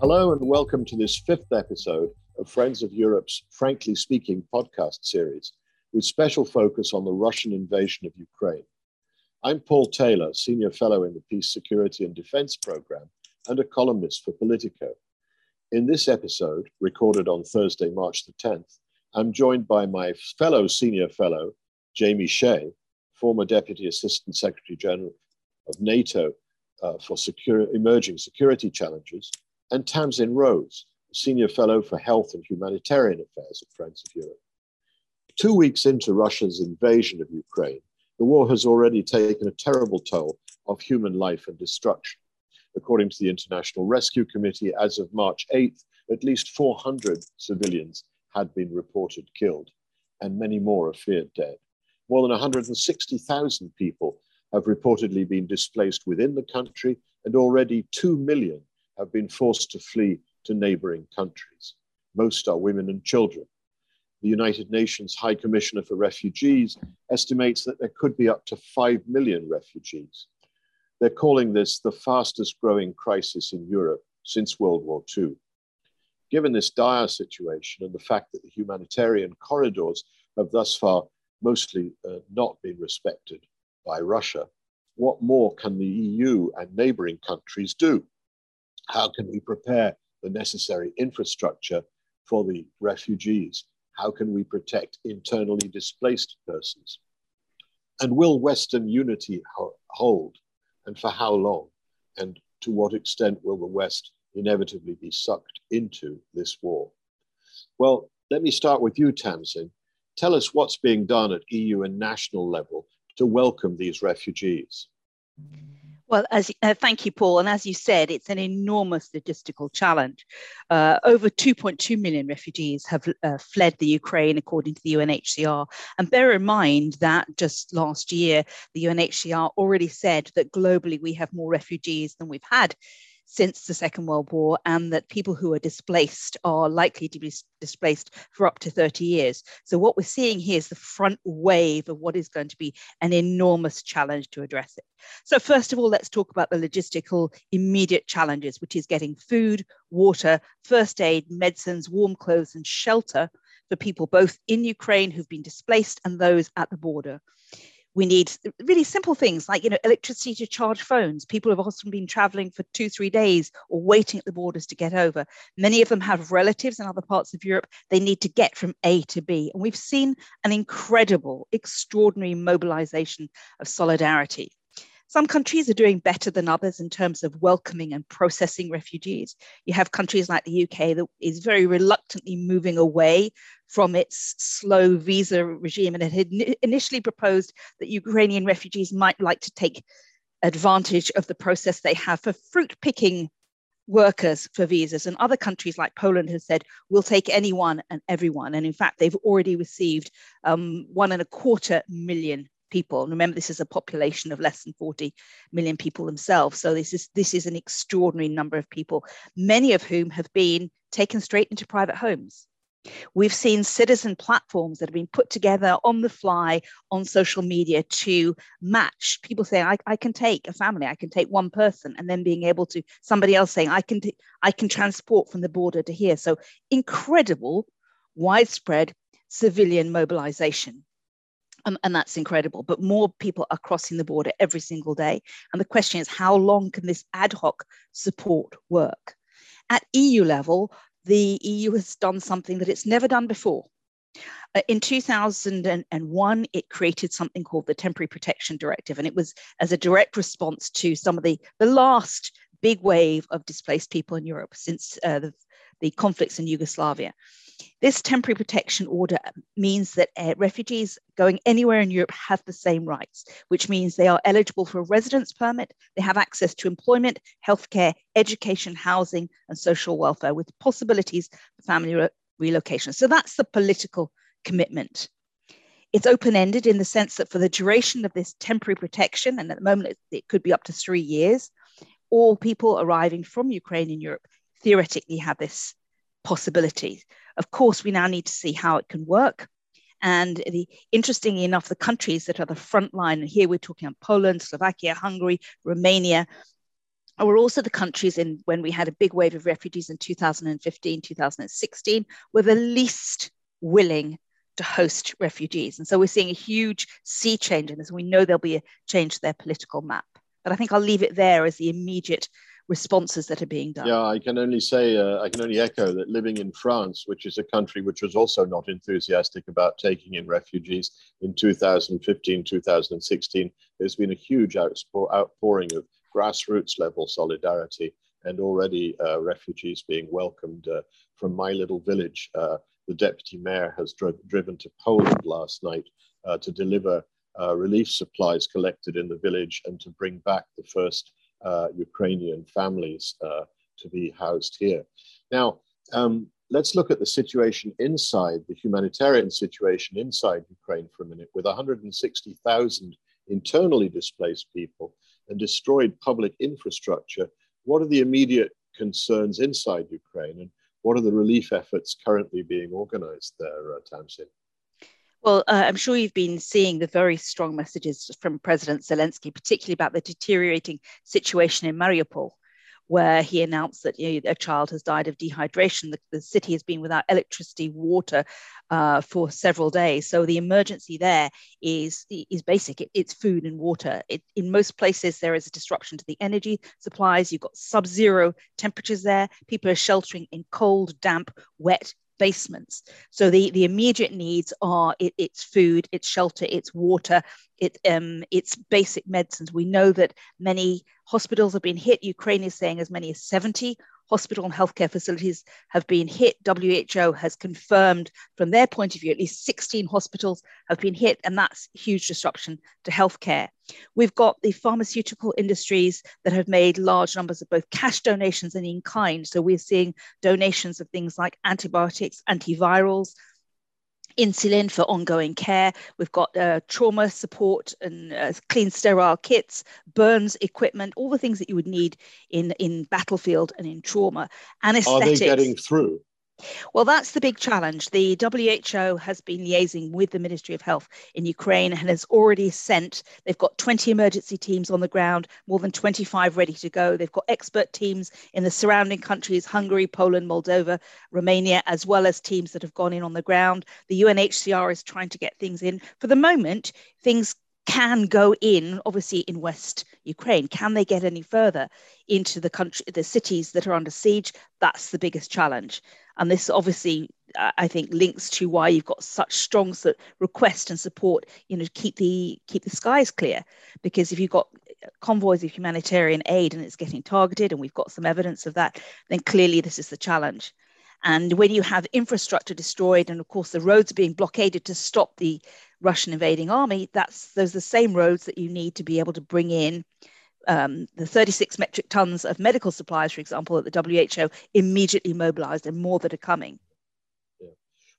Hello, and welcome to this fifth episode of Friends of Europe's Frankly Speaking podcast series, with special focus on the Russian invasion of Ukraine. I'm Paul Taylor, Senior Fellow in the Peace, Security and Defense Program, and a columnist for Politico. In this episode, recorded on Thursday, March the 10th, I'm joined by my fellow Senior Fellow, Jamie Shea, former Deputy Assistant Secretary General of NATO uh, for secure, emerging security challenges, and Tamsin Rose, Senior Fellow for Health and Humanitarian Affairs at Friends of Europe. Two weeks into Russia's invasion of Ukraine, the war has already taken a terrible toll of human life and destruction. According to the International Rescue Committee, as of March 8th, at least 400 civilians had been reported killed, and many more are feared dead. More than 160,000 people have reportedly been displaced within the country, and already 2 million have been forced to flee to neighboring countries. Most are women and children. The United Nations High Commissioner for Refugees estimates that there could be up to 5 million refugees. They're calling this the fastest growing crisis in Europe since World War II. Given this dire situation and the fact that the humanitarian corridors have thus far mostly uh, not been respected by Russia, what more can the EU and neighboring countries do? How can we prepare the necessary infrastructure for the refugees how can we protect internally displaced persons? And will Western unity hold? And for how long? And to what extent will the West inevitably be sucked into this war? Well, let me start with you, Tamsin. Tell us what's being done at EU and national level to welcome these refugees. Well, as uh, thank you, Paul. And as you said, it's an enormous logistical challenge. Uh, over 2.2 million refugees have uh, fled the Ukraine, according to the UNHCR. And bear in mind that just last year, the UNHCR already said that globally we have more refugees than we've had since the Second World War, and that people who are displaced are likely to be displaced for up to 30 years. So, what we're seeing here is the front wave of what is going to be an enormous challenge to address it. So, first of all, let's talk about the logistical immediate challenges, which is getting food, water, first aid, medicines, warm clothes, and shelter for people both in Ukraine who've been displaced and those at the border. We need really simple things like, you know, electricity to charge phones. People have often been traveling for two, three days or waiting at the borders to get over. Many of them have relatives in other parts of Europe they need to get from A to B. And we've seen an incredible, extraordinary mobilization of solidarity some countries are doing better than others in terms of welcoming and processing refugees. You have countries like the UK that is very reluctantly moving away from its slow visa regime and it had initially proposed that Ukrainian refugees might like to take advantage of the process they have for fruit picking workers for visas. And other countries like Poland have said, we'll take anyone and everyone. And in fact, they've already received um, one and a quarter million people. remember, this is a population of less than 40 million people themselves. So this is this is an extraordinary number of people, many of whom have been taken straight into private homes. We've seen citizen platforms that have been put together on the fly on social media to match people saying, I, I can take a family, I can take one person, and then being able to somebody else saying, I can, t- I can transport from the border to here. So incredible, widespread civilian mobilization. Um, and that's incredible. But more people are crossing the border every single day. And the question is, how long can this ad hoc support work? At EU level, the EU has done something that it's never done before. Uh, in 2001, it created something called the Temporary Protection Directive, and it was as a direct response to some of the, the last big wave of displaced people in Europe since uh, the, the conflicts in Yugoslavia. This temporary protection order means that uh, refugees going anywhere in Europe have the same rights, which means they are eligible for a residence permit, they have access to employment, healthcare, education, housing, and social welfare with possibilities for family re- relocation. So that's the political commitment. It's open ended in the sense that for the duration of this temporary protection, and at the moment it, it could be up to three years, all people arriving from Ukraine in Europe theoretically have this possibility. Of course, we now need to see how it can work. And the interestingly enough, the countries that are the front line, and here we're talking about Poland, Slovakia, Hungary, Romania, And we're also the countries in when we had a big wave of refugees in 2015, 2016, were the least willing to host refugees. And so we're seeing a huge sea change in this. We know there'll be a change to their political map. But I think I'll leave it there as the immediate responses that are being done. Yeah, I can only say, uh, I can only echo that living in France, which is a country which was also not enthusiastic about taking in refugees in 2015, 2016, there's been a huge outpouring of grassroots level solidarity and already uh, refugees being welcomed uh, from my little village. Uh, the deputy mayor has dri- driven to Poland last night uh, to deliver uh, relief supplies collected in the village and to bring back the first Ukrainian families uh, to be housed here. Now, um, let's look at the situation inside, the humanitarian situation inside Ukraine for a minute, with 160,000 internally displaced people and destroyed public infrastructure. What are the immediate concerns inside Ukraine and what are the relief efforts currently being organized there, uh, Tamsin? Well, uh, I'm sure you've been seeing the very strong messages from President Zelensky, particularly about the deteriorating situation in Mariupol, where he announced that you know, a child has died of dehydration. The, the, city has been without electricity, water uh, for several days. So the emergency there is is basic. It, it's food and water. It, in most places, there is a disruption to the energy supplies. You've got sub-zero temperatures there. People are sheltering in cold, damp, wet basements. So the, the immediate needs are it, it's food, it's shelter, it's water, it, um, it's basic medicines. We know that many hospitals have been hit. Ukraine is saying as many as 70 hospital and healthcare facilities have been hit. WHO has confirmed from their point of view, at least 16 hospitals have been hit, and that's huge disruption to healthcare. We've got the pharmaceutical industries that have made large numbers of both cash donations and in kind. So we're seeing donations of things like antibiotics, antivirals, insulin for ongoing care. We've got uh, trauma support and uh, clean sterile kits, burns equipment, all the things that you would need in, in battlefield and in trauma. Anesthetics. Are they getting through? Well, that's the big challenge. The WHO has been liaising with the Ministry of Health in Ukraine and has already sent, they've got 20 emergency teams on the ground, more than 25 ready to go. They've got expert teams in the surrounding countries Hungary, Poland, Moldova, Romania, as well as teams that have gone in on the ground. The UNHCR is trying to get things in. For the moment, things can go in, obviously in West Ukraine. Can they get any further into the country, the cities that are under siege? That's the biggest challenge. And this obviously, I think, links to why you've got such strong request and support, you know, to keep the keep the skies clear. Because if you've got convoys of humanitarian aid and it's getting targeted, and we've got some evidence of that, then clearly this is the challenge. And when you have infrastructure destroyed, and of course the roads are being blockaded to stop the Russian invading army, that's those are the same roads that you need to be able to bring in um, the 36 metric tons of medical supplies, for example, that the WHO immediately mobilized and more that are coming. Yeah.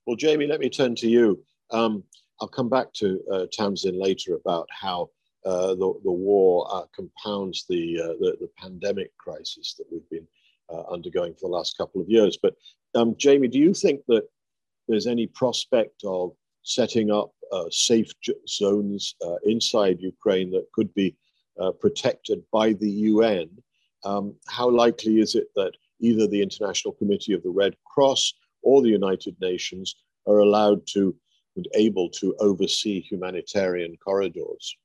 Well, Jamie, let me turn to you. Um, I'll come back to uh, Tamsin later about how uh, the, the war uh, compounds the, uh, the, the, pandemic crisis that we've been uh, undergoing for the last couple of years. But um, Jamie, do you think that there's any prospect of setting up uh, safe zones inside Ukraine that could be uh, protected by the UN, um, how likely is it that either the International Committee of the Red Cross or the United Nations are allowed to and able to oversee humanitarian corridors?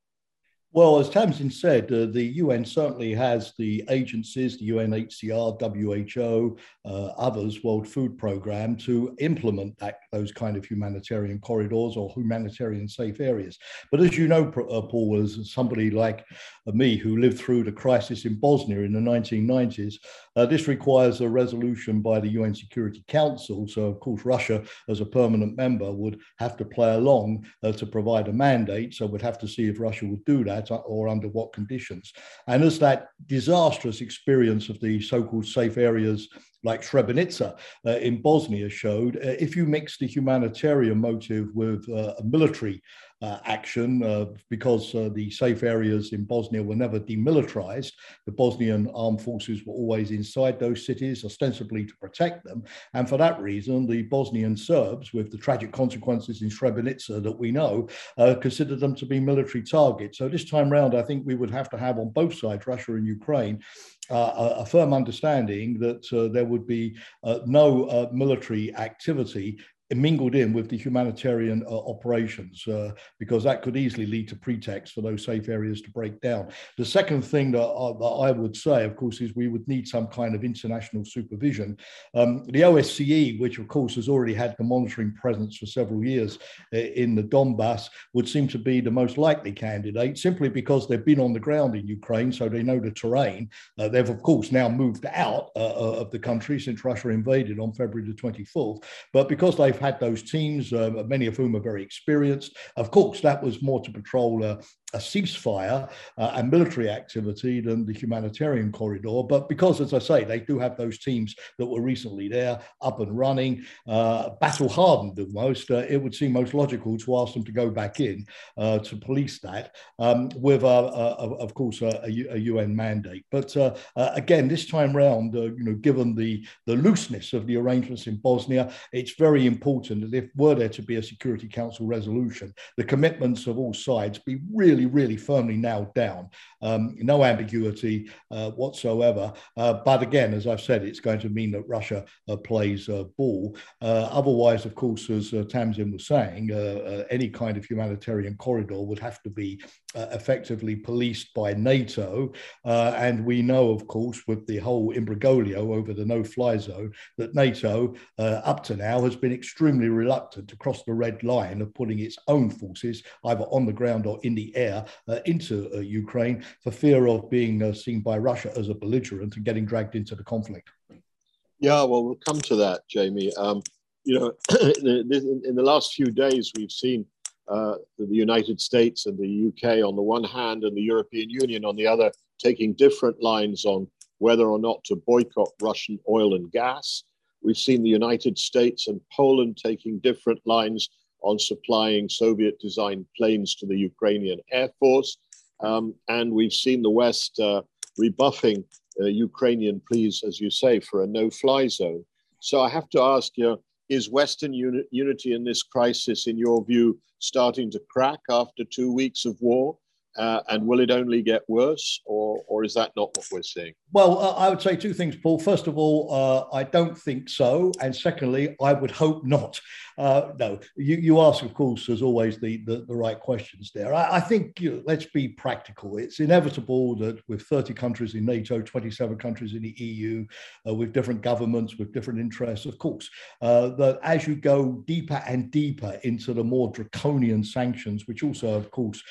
Well, as Tamsin said, uh, the UN certainly has the agencies, the UNHCR, WHO, uh, others, World Food Programme, to implement that, those kind of humanitarian corridors or humanitarian safe areas. But as you know, uh, Paul, as somebody like me who lived through the crisis in Bosnia in the 1990s, uh, this requires a resolution by the UN Security Council. So, of course, Russia, as a permanent member, would have to play along uh, to provide a mandate. So, we'd have to see if Russia would do that or under what conditions. And as that disastrous experience of the so called safe areas like Srebrenica uh, in Bosnia showed, uh, if you mix the humanitarian motive with uh, a military uh, action uh, because uh, the safe areas in Bosnia were never demilitarized. The Bosnian armed forces were always inside those cities, ostensibly to protect them. And for that reason, the Bosnian Serbs, with the tragic consequences in Srebrenica that we know, uh, considered them to be military targets. So this time round, I think we would have to have on both sides, Russia and Ukraine, uh, a, firm understanding that uh, there would be uh, no uh, military activity mingled in with the humanitarian uh, operations uh, because that could easily lead to pretext for those safe areas to break down. The second thing that, that I would say, of course, is we would need some kind of international supervision. Um, the OSCE, which of course has already had the monitoring presence for several years uh, in the Donbass, would seem to be the most likely candidate simply because they've been on the ground in Ukraine, so they know the terrain. Uh, they've, of course, now moved out uh, of the country since Russia invaded on February the 24th, but because they've they've had those teams, uh, many of whom are very experienced. Of course, that was more to patrol uh, a ceasefire uh, and military activity than the humanitarian corridor. But because, as I say, they do have those teams that were recently there, up and running, uh, battle hardened almost, uh, it would seem most logical to ask them to go back in uh, to police that um, with, of course, a, a, UN mandate. But uh, uh, again, this time round, you know, given the, the looseness of the arrangements in Bosnia, it's very important that if were there to be a Security Council resolution, the commitments of all sides be really really, really firmly nailed down. Um, no ambiguity uh, whatsoever. Uh, but again, as I've said, it's going to mean that Russia uh, plays ball. Uh, otherwise, of course, as uh, Tamsin was saying, any kind of humanitarian corridor would have to be effectively policed by NATO. and we know, of course, with the whole imbroglio over the no-fly zone, that NATO, up to now, has been extremely reluctant to cross the red line of putting its own forces either on the ground or in the air uh, into uh, Ukraine for fear of being uh, seen by Russia as a belligerent and getting dragged into the conflict. Yeah, well, we'll come to that, Jamie. Um, you know, in the last few days, we've seen uh, the United States and the UK on the one hand and the European Union on the other taking different lines on whether or not to boycott Russian oil and gas. We've seen the United States and Poland taking different lines on supplying Soviet designed planes to the Ukrainian Air Force. Um, and we've seen the West uh, rebuffing uh, Ukrainian pleas, as you say, for a no fly zone. So I have to ask you is Western uni- unity in this crisis, in your view, starting to crack after two weeks of war? Uh, and will it only get worse, or, or is that not what we're seeing? Well, uh, I would say two things, Paul. First of all, uh, I don't think so. And secondly, I would hope not. Uh, no, you, you ask, of course, as always, the, the, the right questions there. I, I think, you know, let's be practical. It's inevitable that with 30 countries in NATO, 27 countries in the EU, uh, with different governments, with different interests, of course, uh, that as you go deeper and deeper into the more draconian sanctions, which also, of course,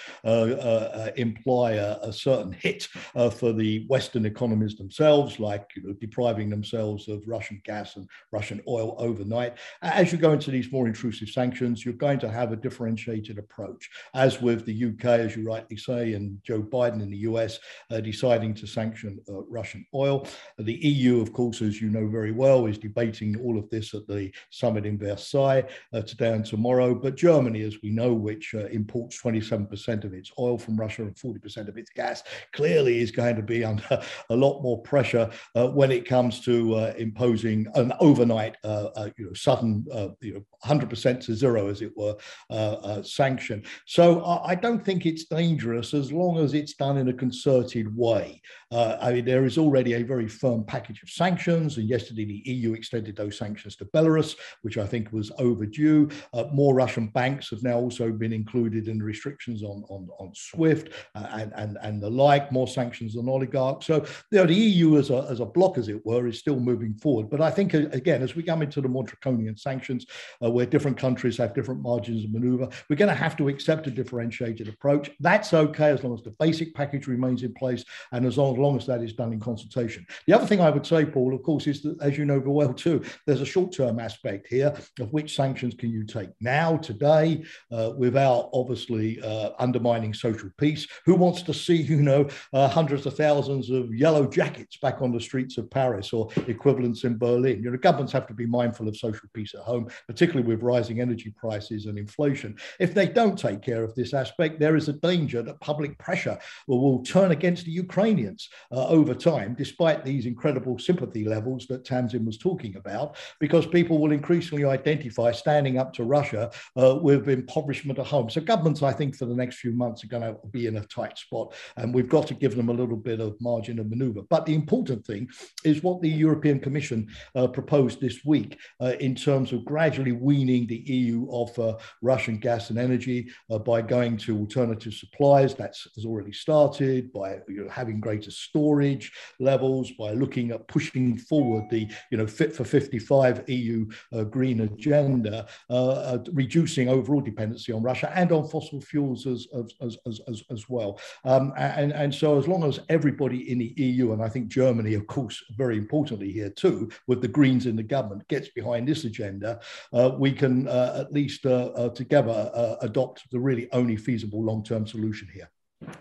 uh, uh, imply a, a, certain hit for the Western economies themselves, like you know, depriving themselves of Russian gas and Russian oil overnight. As you go into these more intrusive sanctions, you're going to have a differentiated approach, as with the UK, as you rightly say, and Joe Biden in the US uh, deciding to sanction uh, Russian oil. The EU, of course, as you know very well, is debating all of this at the summit in Versailles uh, today and tomorrow. But Germany, as we know, which uh, imports 27% of its oil from Russia and 40% of its gas, clearly is going to be under a lot more pressure uh, when it comes to uh, imposing an overnight, you know, sudden, you know, 100% to zero, as it were, uh, uh, sanction. So I don't think it's dangerous as long as it's done in a concerted way. Uh, I mean, there is already a very firm package of sanctions, and yesterday the EU extended those sanctions to Belarus, which I think was overdue. Uh, more Russian banks have now also been included in the restrictions on, on, on SWIFT uh, and, and, and the like, more sanctions on oligarchs. So you know, the EU as a, as a bloc, as it were, is still moving forward. But I think, again, as we come into the more draconian sanctions, uh, where different countries have different margins of maneuver. We're going to have to accept a differentiated approach. That's okay as long as the basic package remains in place and as long, as long as that is done in consultation. The other thing I would say, Paul, of course, is that, as you know very well too, there's a short-term aspect here of which sanctions can you take now, today, uh, without obviously uh, undermining social peace peace? Who wants to see, you know, uh, hundreds of thousands of yellow jackets back on the streets of Paris or equivalents in Berlin? You know, governments have to be mindful of social peace at home, particularly with rising energy prices and inflation. If they don't take care of this aspect, there is a danger that public pressure will, will turn against the Ukrainians uh, over time, despite these incredible sympathy levels that Tamsin was talking about, because people will increasingly identify standing up to Russia uh, with impoverishment at home. So governments, I think, for the next few months are going to be in a tight spot, and we've got to give them a little bit of margin of maneuver. But the important thing is what the European Commission uh, proposed this week uh, in terms of gradually weaning the EU off uh, Russian gas and energy uh, by going to alternative suppliers. That has already started by you know, having greater storage levels, by looking at pushing forward the you know Fit for 55 EU uh, green agenda, uh, reducing overall dependency on Russia and on fossil fuels as, as, as, as, as well. Um, and, and so as long as everybody in the EU, and I think Germany, of course, very importantly here too, with the Greens in the government, gets behind this agenda, uh, we can uh, at least uh, uh, together adopt the really only feasible long-term solution here.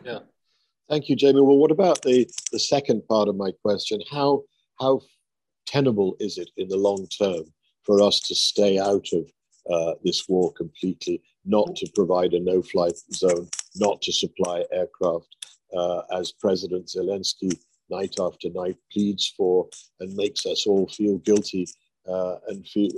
Yeah. Thank you, Jamie. Well, what about the, the second part of my question? How, how tenable is it in the long term for us to stay out of uh, this war completely, not to provide a no fly zone, not to supply aircraft, uh, as President Zelensky night after night pleads for and makes us all feel guilty uh, and feel,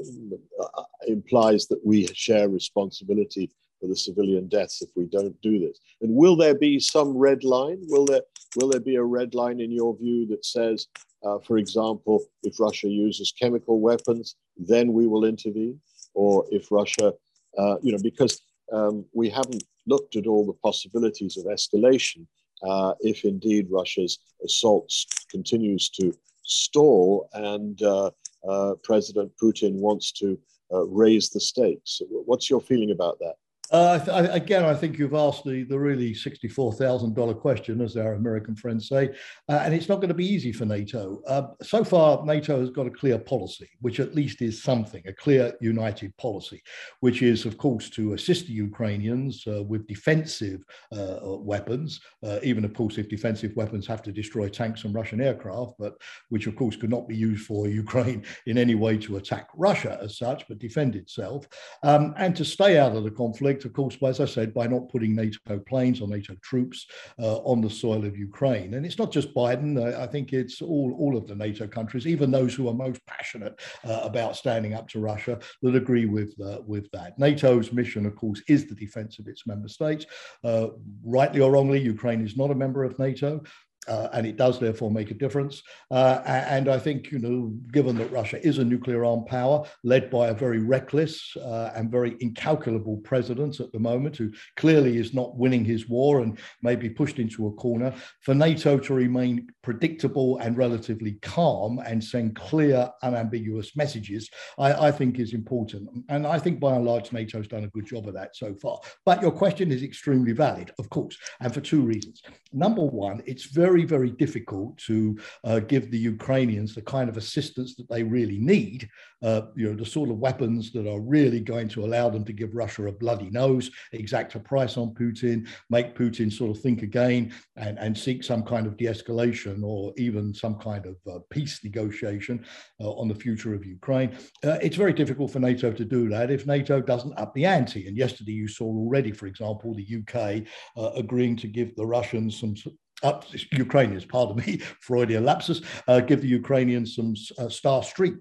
uh, implies that we share responsibility for the civilian deaths if we don't do this. And will there be some red line? Will there will there be a red line in your view that says, uh, for example, if Russia uses chemical weapons, then we will intervene, or if Russia, uh, you know, because um, we haven't looked at all the possibilities of escalation. Uh, if indeed Russia's assaults continues to stall and uh, uh, President Putin wants to uh, raise the stakes. What's your feeling about that? Uh, th- again, I think you've asked the, the really $64,000 question, as our American friends say, uh, and it's not going to be easy for NATO. Uh, so far, NATO has got a clear policy, which at least is something, a clear united policy, which is, of course, to assist the Ukrainians uh, with defensive uh, weapons, uh, even, of course, if defensive weapons have to destroy tanks and Russian aircraft, but which, of course, could not be used for Ukraine in any way to attack Russia as such, but defend itself, um, and to stay out of the conflict of course, as I said, by not putting NATO planes or NATO troops uh, on the soil of Ukraine. And it's not just Biden. Uh, I think it's all, all of the NATO countries, even those who are most passionate uh, about standing up to Russia, that agree with, uh, with that. NATO's mission, of course, is the defense of its member states. Uh, rightly or wrongly, Ukraine is not a member of NATO. Uh, and it does therefore make a difference. Uh, and I think, you know, given that Russia is a nuclear armed power led by a very reckless uh, and very incalculable president at the moment, who clearly is not winning his war and may be pushed into a corner, for NATO to remain predictable and relatively calm and send clear, unambiguous messages, I, I think is important. And I think by and large, NATO's done a good job of that so far. But your question is extremely valid, of course, and for two reasons. Number one, it's very very, very difficult to uh, give the Ukrainians the kind of assistance that they really need, uh, you know, the sort of weapons that are really going to allow them to give Russia a bloody nose, exact a price on Putin, make Putin sort of think again and, and seek some kind of de escalation or even some kind of uh, peace negotiation uh, on the future of Ukraine. Uh, it's very difficult for NATO to do that if NATO doesn't up the ante. And yesterday you saw already, for example, the UK uh, agreeing to give the Russians some uh, Ukrainians, pardon me, Freudian lapsus, uh, give the Ukrainians some uh, Starstreak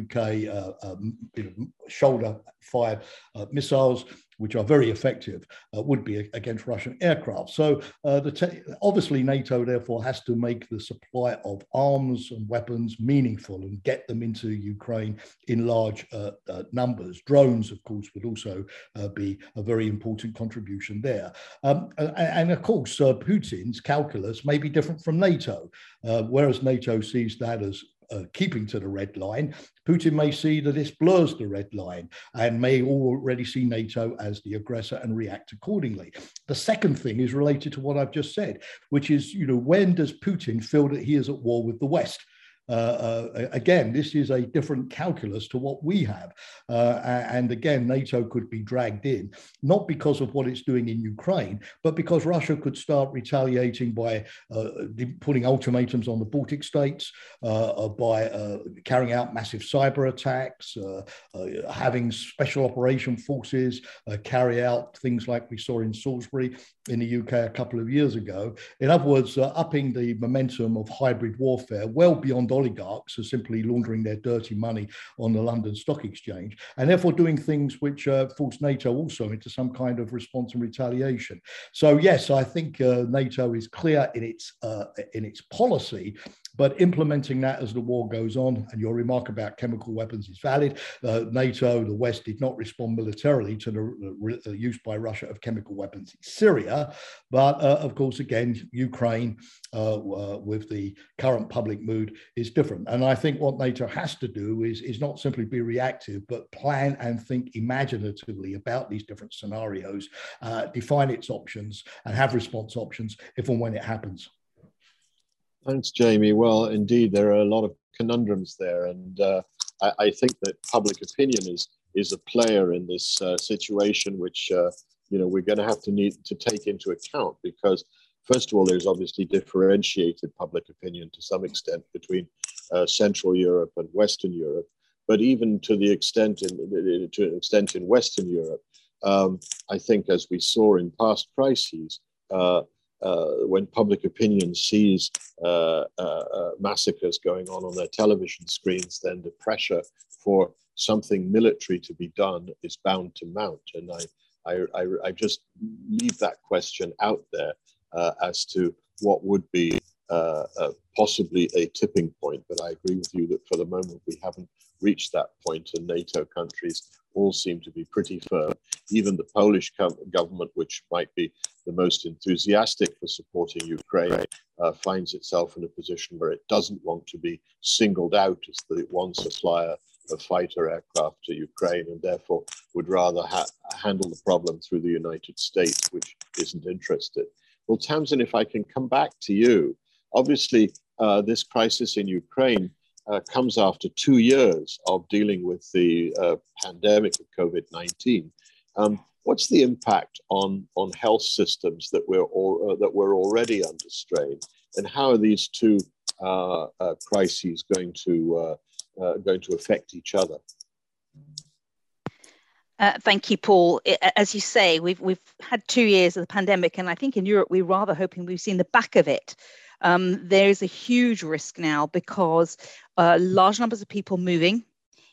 UK uh, uh, um, you know, shoulder fired uh, missiles which are very effective, uh, would be against Russian aircraft. So uh, obviously NATO therefore has to make the supply of arms and weapons meaningful and get them into Ukraine in large uh, uh numbers. Drones, of course, would also uh, be a very important contribution there. Um, and, and, of course, uh, Putin's calculus may be different from NATO, whereas NATO sees that as uh, keeping to the red line, Putin may see that this blurs the red line and may already see NATO as the aggressor and react accordingly. The second thing is related to what I've just said, which is, you know, when does Putin feel that he is at war with the West? Uh, uh, again, this is a different calculus to what we have. Uh, and again, NATO could be dragged in, not because of what it's doing in Ukraine, but because Russia could start retaliating by uh, putting ultimatums on the Baltic states, by carrying out massive cyber attacks, having special operation forces carry out things like we saw in Salisbury in the UK a couple of years ago. In other words, upping the momentum of hybrid warfare well beyond oligarchs are simply laundering their dirty money on the London Stock Exchange, and therefore doing things which uh, force NATO also into some kind of response and retaliation. So yes, I think uh, NATO is clear in its uh, in its policy but implementing that as the war goes on, and your remark about chemical weapons is valid. Uh, NATO, the West did not respond militarily to the, the, use by Russia of chemical weapons in Syria. But uh, of course, again, Ukraine, uh, uh, with the current public mood, is different. And I think what NATO has to do is, is not simply be reactive, but plan and think imaginatively about these different scenarios, uh, define its options, and have response options if and when it happens. Thanks, Jamie. Well, indeed, there are a lot of conundrums there, and uh, I, I, think that public opinion is is a player in this uh, situation, which uh, you know we're going to have to need to take into account because, first of all, there's obviously differentiated public opinion to some extent between uh, Central Europe and Western Europe, but even to the extent in to an extent in Western Europe, um, I think as we saw in past crises. Uh, when public opinion sees uh, uh, uh, massacres going on on their television screens, then the pressure for something military to be done is bound to mount. And I, I, I, I just leave that question out there uh, as to what would be uh, possibly a tipping point. But I agree with you that for the moment we haven't reached that point, and NATO countries all seem to be pretty firm. Even the Polish government, which might be the most enthusiastic for supporting Ukraine, uh, finds itself in a position where it doesn't want to be singled out as the one supplier of fighter aircraft to Ukraine and therefore would rather ha- handle the problem through the United States, which isn't interested. Well, Tamsin, if I can come back to you, obviously, uh, this crisis in Ukraine uh, comes after two years of dealing with the uh, pandemic of COVID 19. Um, what's the impact on, on health systems that we're, all, uh, that we're already under strain? And how are these two uh, uh, crises going to, going to affect each other? Uh, thank you, Paul. As you say, we've we've had two years of the pandemic, and I think in Europe we're rather hoping we've seen the back of it um, there is a huge risk now because uh, large numbers of people moving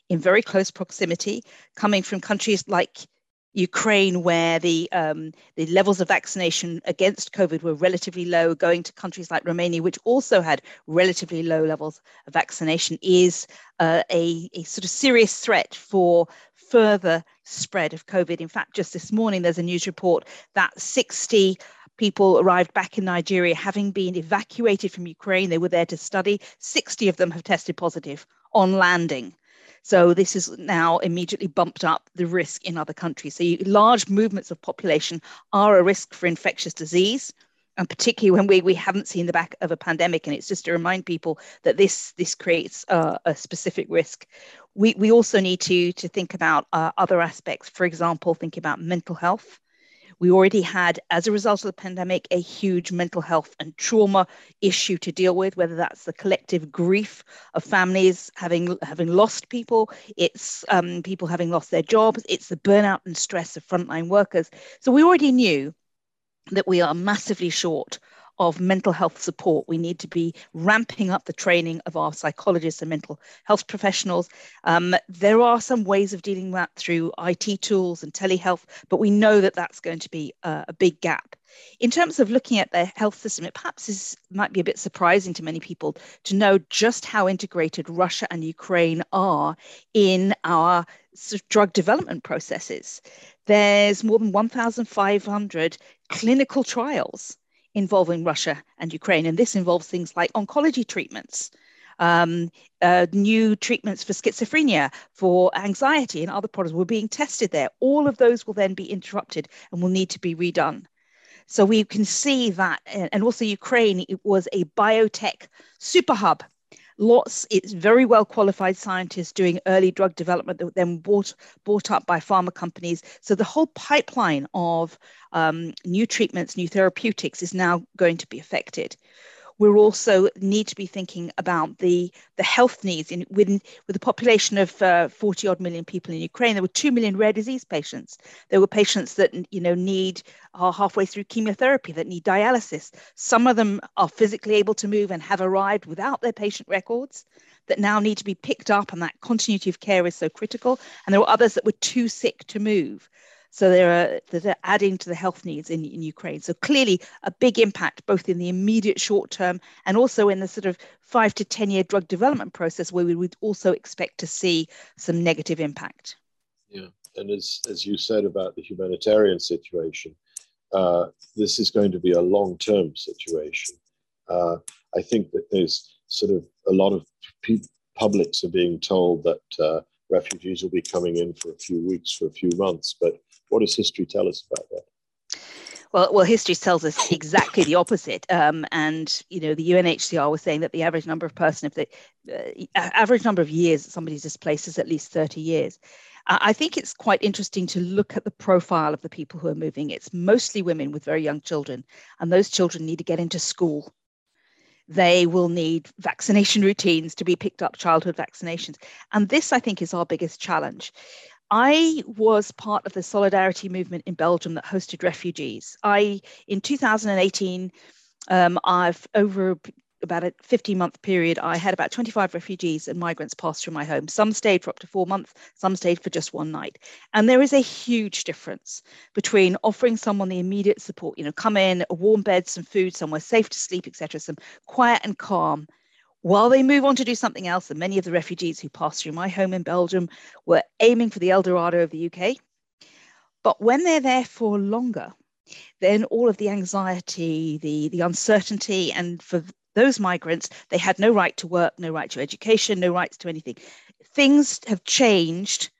in very close proximity, coming from countries like Ukraine, where the um, the levels of vaccination against COVID were relatively low, going to countries like Romania, which also had relatively low levels of vaccination, is uh, a, a sort of serious threat for further spread of COVID. In fact, just this morning, there's a news report that 60 people arrived back in Nigeria having been evacuated from Ukraine. They were there to study. 60 of them have tested positive on landing. So this is now immediately bumped up the risk in other countries. So you, large movements of population are a risk for infectious disease, and particularly when we, we haven't seen the back of a pandemic. And it's just to remind people that this this creates uh, a specific risk. We, we also need to to think about uh, other aspects. For example, think about mental health. We already had, as a result of the pandemic, a huge mental health and trauma issue to deal with, whether that's the collective grief of families having having lost people, it's um, people having lost their jobs, it's the burnout and stress of frontline workers. So we already knew that we are massively short of mental health support. We need to be ramping up the training of our psychologists and mental health professionals. Um, there are some ways of dealing with that through IT tools and telehealth, but we know that that's going to be a, a big gap. In terms of looking at the health system, it perhaps is, might be a bit surprising to many people to know just how integrated Russia and Ukraine are in our drug development processes. There's more than 1,500 clinical trials involving Russia and Ukraine. And this involves things like oncology treatments, um, uh, new treatments for schizophrenia, for anxiety, and other products were being tested there. All of those will then be interrupted and will need to be redone. So we can see that, and also Ukraine, it was a biotech super hub. Lots it's very well qualified scientists doing early drug development that then bought bought up by pharma companies. So the whole pipeline of um, new treatments new therapeutics is now going to be affected we also need to be thinking about the, the health needs in within with a population of uh, 40 odd million people in Ukraine. There were 2 million rare disease patients. There were patients that you know need are halfway through chemotherapy that need dialysis. Some of them are physically able to move and have arrived without their patient records that now need to be picked up and that continuity of care is so critical. And there were others that were too sick to move. So they're, they're adding to the health needs in, in Ukraine. So clearly a big impact both in the immediate short term and also in the sort of five to 10 year drug development process where we would also expect to see some negative impact. Yeah, and as, as you said about the humanitarian situation, uh, this is going to be a long term situation. Uh, I think that there's sort of a lot of publics are being told that uh, refugees will be coming in for a few weeks, for a few months, but what does history tell us about that? Well, well, history tells us exactly the opposite. Um, and you know, the UNHCR was saying that the average number of person, if the uh, average number of years somebody's displaced is at least 30 years. I think it's quite interesting to look at the profile of the people who are moving. It's mostly women with very young children, and those children need to get into school. They will need vaccination routines to be picked up, childhood vaccinations. And this, I think, is our biggest challenge. I was part of the solidarity movement in Belgium that hosted refugees. I, in 2018, um, I've over about a 15 month period, I had about 25 refugees and migrants pass through my home. Some stayed for up to four months, some stayed for just one night. And there is a huge difference between offering someone the immediate support, you know, come in, a warm bed, some food, somewhere safe to sleep, etc., some quiet and calm, while they move on to do something else, and many of the refugees who passed through my home in Belgium were aiming for the El Dorado of the UK. But when they're there for longer, then all of the anxiety, the, the uncertainty, and for those migrants, they had no right to work, no right to education, no rights to anything. Things have changed.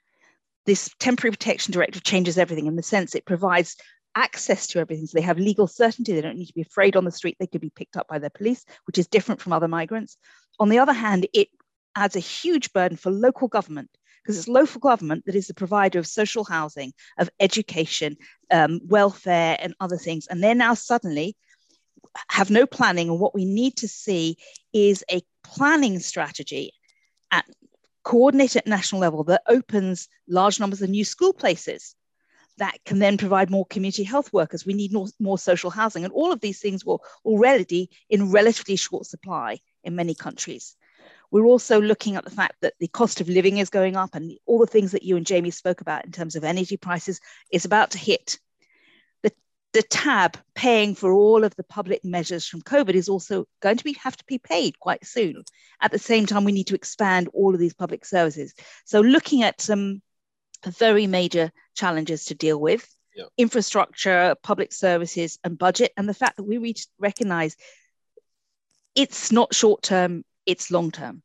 This temporary protection directive changes everything in the sense it provides access to everything. So they have legal certainty. They don't need to be afraid on the street. They could be picked up by their police, which is different from other migrants. On the other hand, it adds a huge burden for local government because it's local government that is the provider of social housing, of education, um, welfare, and other things. And they're now suddenly have no planning. And what we need to see is a planning strategy at coordinated at national level that opens large numbers of new school places that can then provide more community health workers. We need more, more social housing. And all of these things were already in relatively short supply in many countries. We're also looking at the fact that the cost of living is going up, and all the things that you and Jamie spoke about in terms of energy prices is about to hit. The, the tab paying for all of the public measures from COVID is also going to be have to be paid quite soon. At the same time, we need to expand all of these public services. So, looking at some very major challenges to deal with yeah. infrastructure, public services, and budget. And the fact that we reach, recognize it's not short term, it's long term.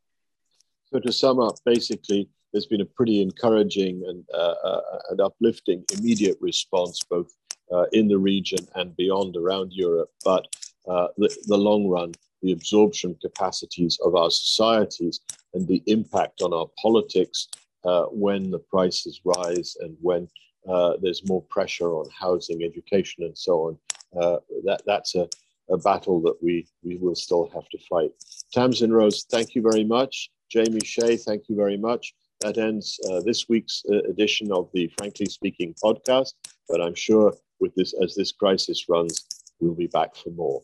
So, to sum up, basically, there's been a pretty encouraging and, uh, uh, and uplifting immediate response, both uh, in the region and beyond around Europe. But uh, the, the long run, the absorption capacities of our societies and the impact on our politics uh, when the prices rise and when uh, there's more pressure on housing, education, and so on. Uh, that that's a, a battle that we we will still have to fight. Tamsin Rose, thank you very much. Jamie Shea, thank you very much. That ends uh, this week's uh, edition of the Frankly Speaking podcast. But I'm sure with this as this crisis runs, we'll be back for more.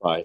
Bye.